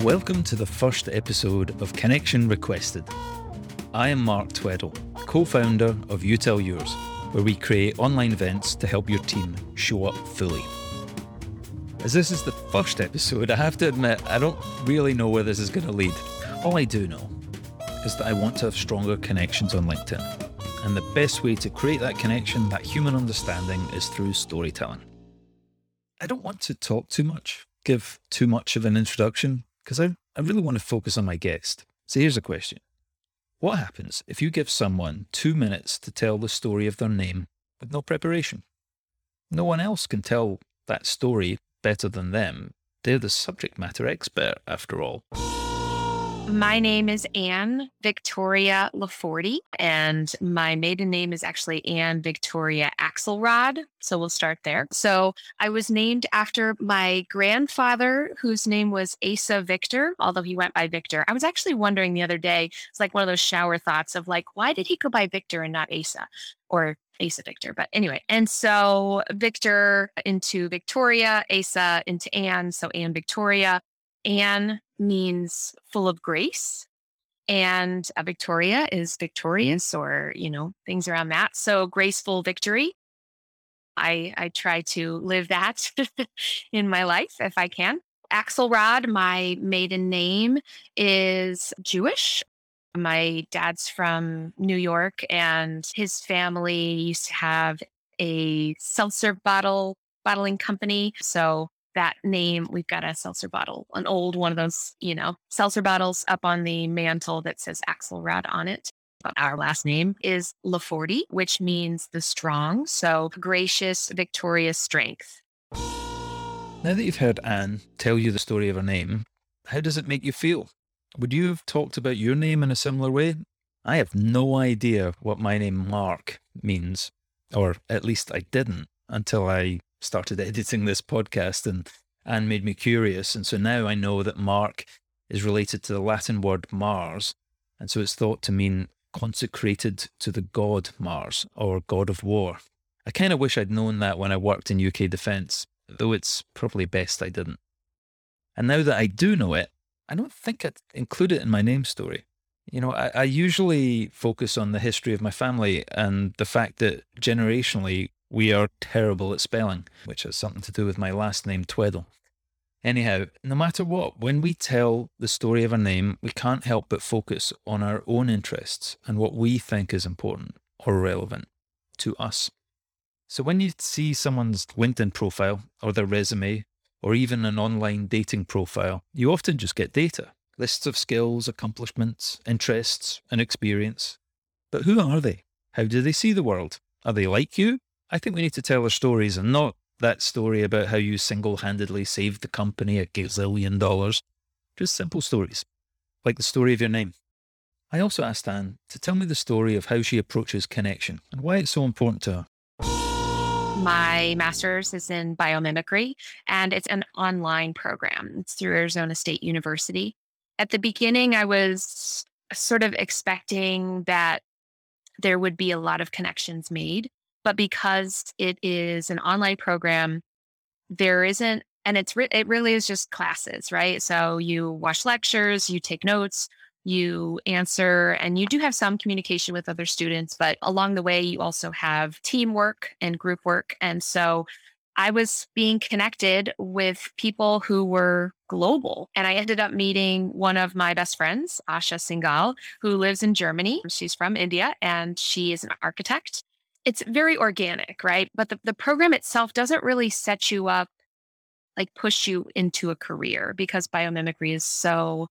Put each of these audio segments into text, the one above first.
Welcome to the first episode of Connection Requested. I am Mark Tweddle, co founder of You Tell Yours, where we create online events to help your team show up fully. As this is the first episode, I have to admit I don't really know where this is going to lead. All I do know is that I want to have stronger connections on LinkedIn. And the best way to create that connection, that human understanding, is through storytelling. I don't want to talk too much, give too much of an introduction, because I, I really want to focus on my guest. So here's a question What happens if you give someone two minutes to tell the story of their name with no preparation? No one else can tell that story better than them. They're the subject matter expert, after all. My name is Anne Victoria Laforty, and my maiden name is actually Anne Victoria Axelrod. So we'll start there. So I was named after my grandfather, whose name was Asa Victor, although he went by Victor. I was actually wondering the other day, it's like one of those shower thoughts of like, why did he go by Victor and not Asa? Or Asa Victor. But anyway, and so Victor into Victoria, Asa into Anne. So Anne Victoria. Anne means full of grace. And Victoria is victorious or, you know, things around that. So graceful victory. I, I try to live that in my life if I can. Axelrod, my maiden name, is Jewish. My dad's from New York, and his family used to have a seltzer bottle bottling company. So that name, we've got a seltzer bottle, an old one of those, you know, seltzer bottles up on the mantle that says Axelrod on it. But Our last name is Laforty, which means the strong. So gracious, victorious strength. Now that you've heard Anne tell you the story of her name, how does it make you feel? Would you have talked about your name in a similar way? I have no idea what my name Mark means, or at least I didn't until I started editing this podcast and and made me curious. And so now I know that Mark is related to the Latin word Mars. And so it's thought to mean consecrated to the god Mars or god of war. I kind of wish I'd known that when I worked in UK defence, though it's probably best I didn't. And now that I do know it, I don't think I'd include it in my name story. You know, I, I usually focus on the history of my family and the fact that generationally we are terrible at spelling, which has something to do with my last name, Tweddle. Anyhow, no matter what, when we tell the story of a name, we can't help but focus on our own interests and what we think is important or relevant to us. So when you see someone's LinkedIn profile or their resume or even an online dating profile, you often just get data lists of skills, accomplishments, interests, and experience. But who are they? How do they see the world? Are they like you I think we need to tell our stories and not that story about how you single handedly saved the company a gazillion dollars. Just simple stories, like the story of your name. I also asked Anne to tell me the story of how she approaches connection and why it's so important to her. My master's is in biomimicry and it's an online program. It's through Arizona State University. At the beginning, I was sort of expecting that there would be a lot of connections made. But because it is an online program, there isn't, and it's re- it really is just classes, right? So you watch lectures, you take notes, you answer, and you do have some communication with other students. But along the way, you also have teamwork and group work. And so I was being connected with people who were global. And I ended up meeting one of my best friends, Asha Singhal, who lives in Germany. She's from India and she is an architect it's very organic, right? But the, the program itself doesn't really set you up, like push you into a career because biomimicry is so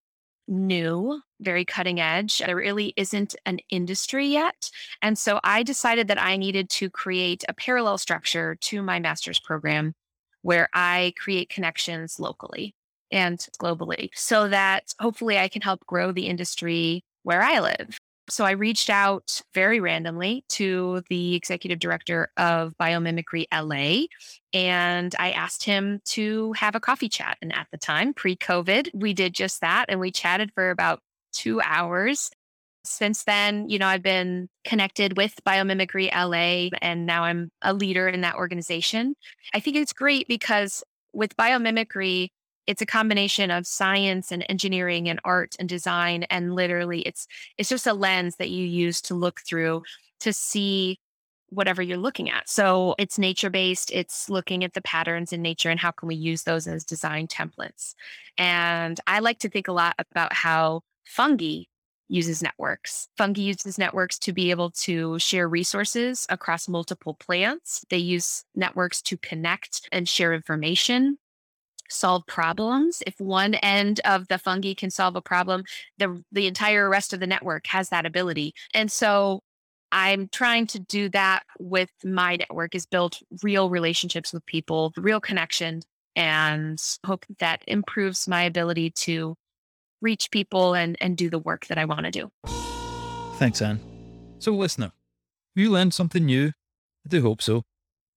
new, very cutting edge. There really isn't an industry yet. And so I decided that I needed to create a parallel structure to my master's program where I create connections locally and globally so that hopefully I can help grow the industry where I live. So I reached out very randomly to the executive director of Biomimicry LA and I asked him to have a coffee chat. And at the time, pre COVID, we did just that and we chatted for about two hours. Since then, you know, I've been connected with Biomimicry LA and now I'm a leader in that organization. I think it's great because with biomimicry, it's a combination of science and engineering and art and design and literally it's it's just a lens that you use to look through to see whatever you're looking at. So it's nature based, it's looking at the patterns in nature and how can we use those as design templates. And I like to think a lot about how fungi uses networks. Fungi uses networks to be able to share resources across multiple plants. They use networks to connect and share information solve problems. If one end of the fungi can solve a problem, the the entire rest of the network has that ability. And so I'm trying to do that with my network is build real relationships with people, real connection, and hope that improves my ability to reach people and, and do the work that I want to do. Thanks, Anne. So, listener, you learned something new? I do hope so.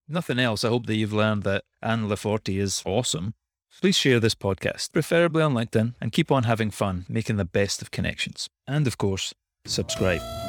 Nothing else, I hope that you've learned that Anne Laforty is awesome. Please share this podcast, preferably on LinkedIn, and keep on having fun making the best of connections. And of course, subscribe.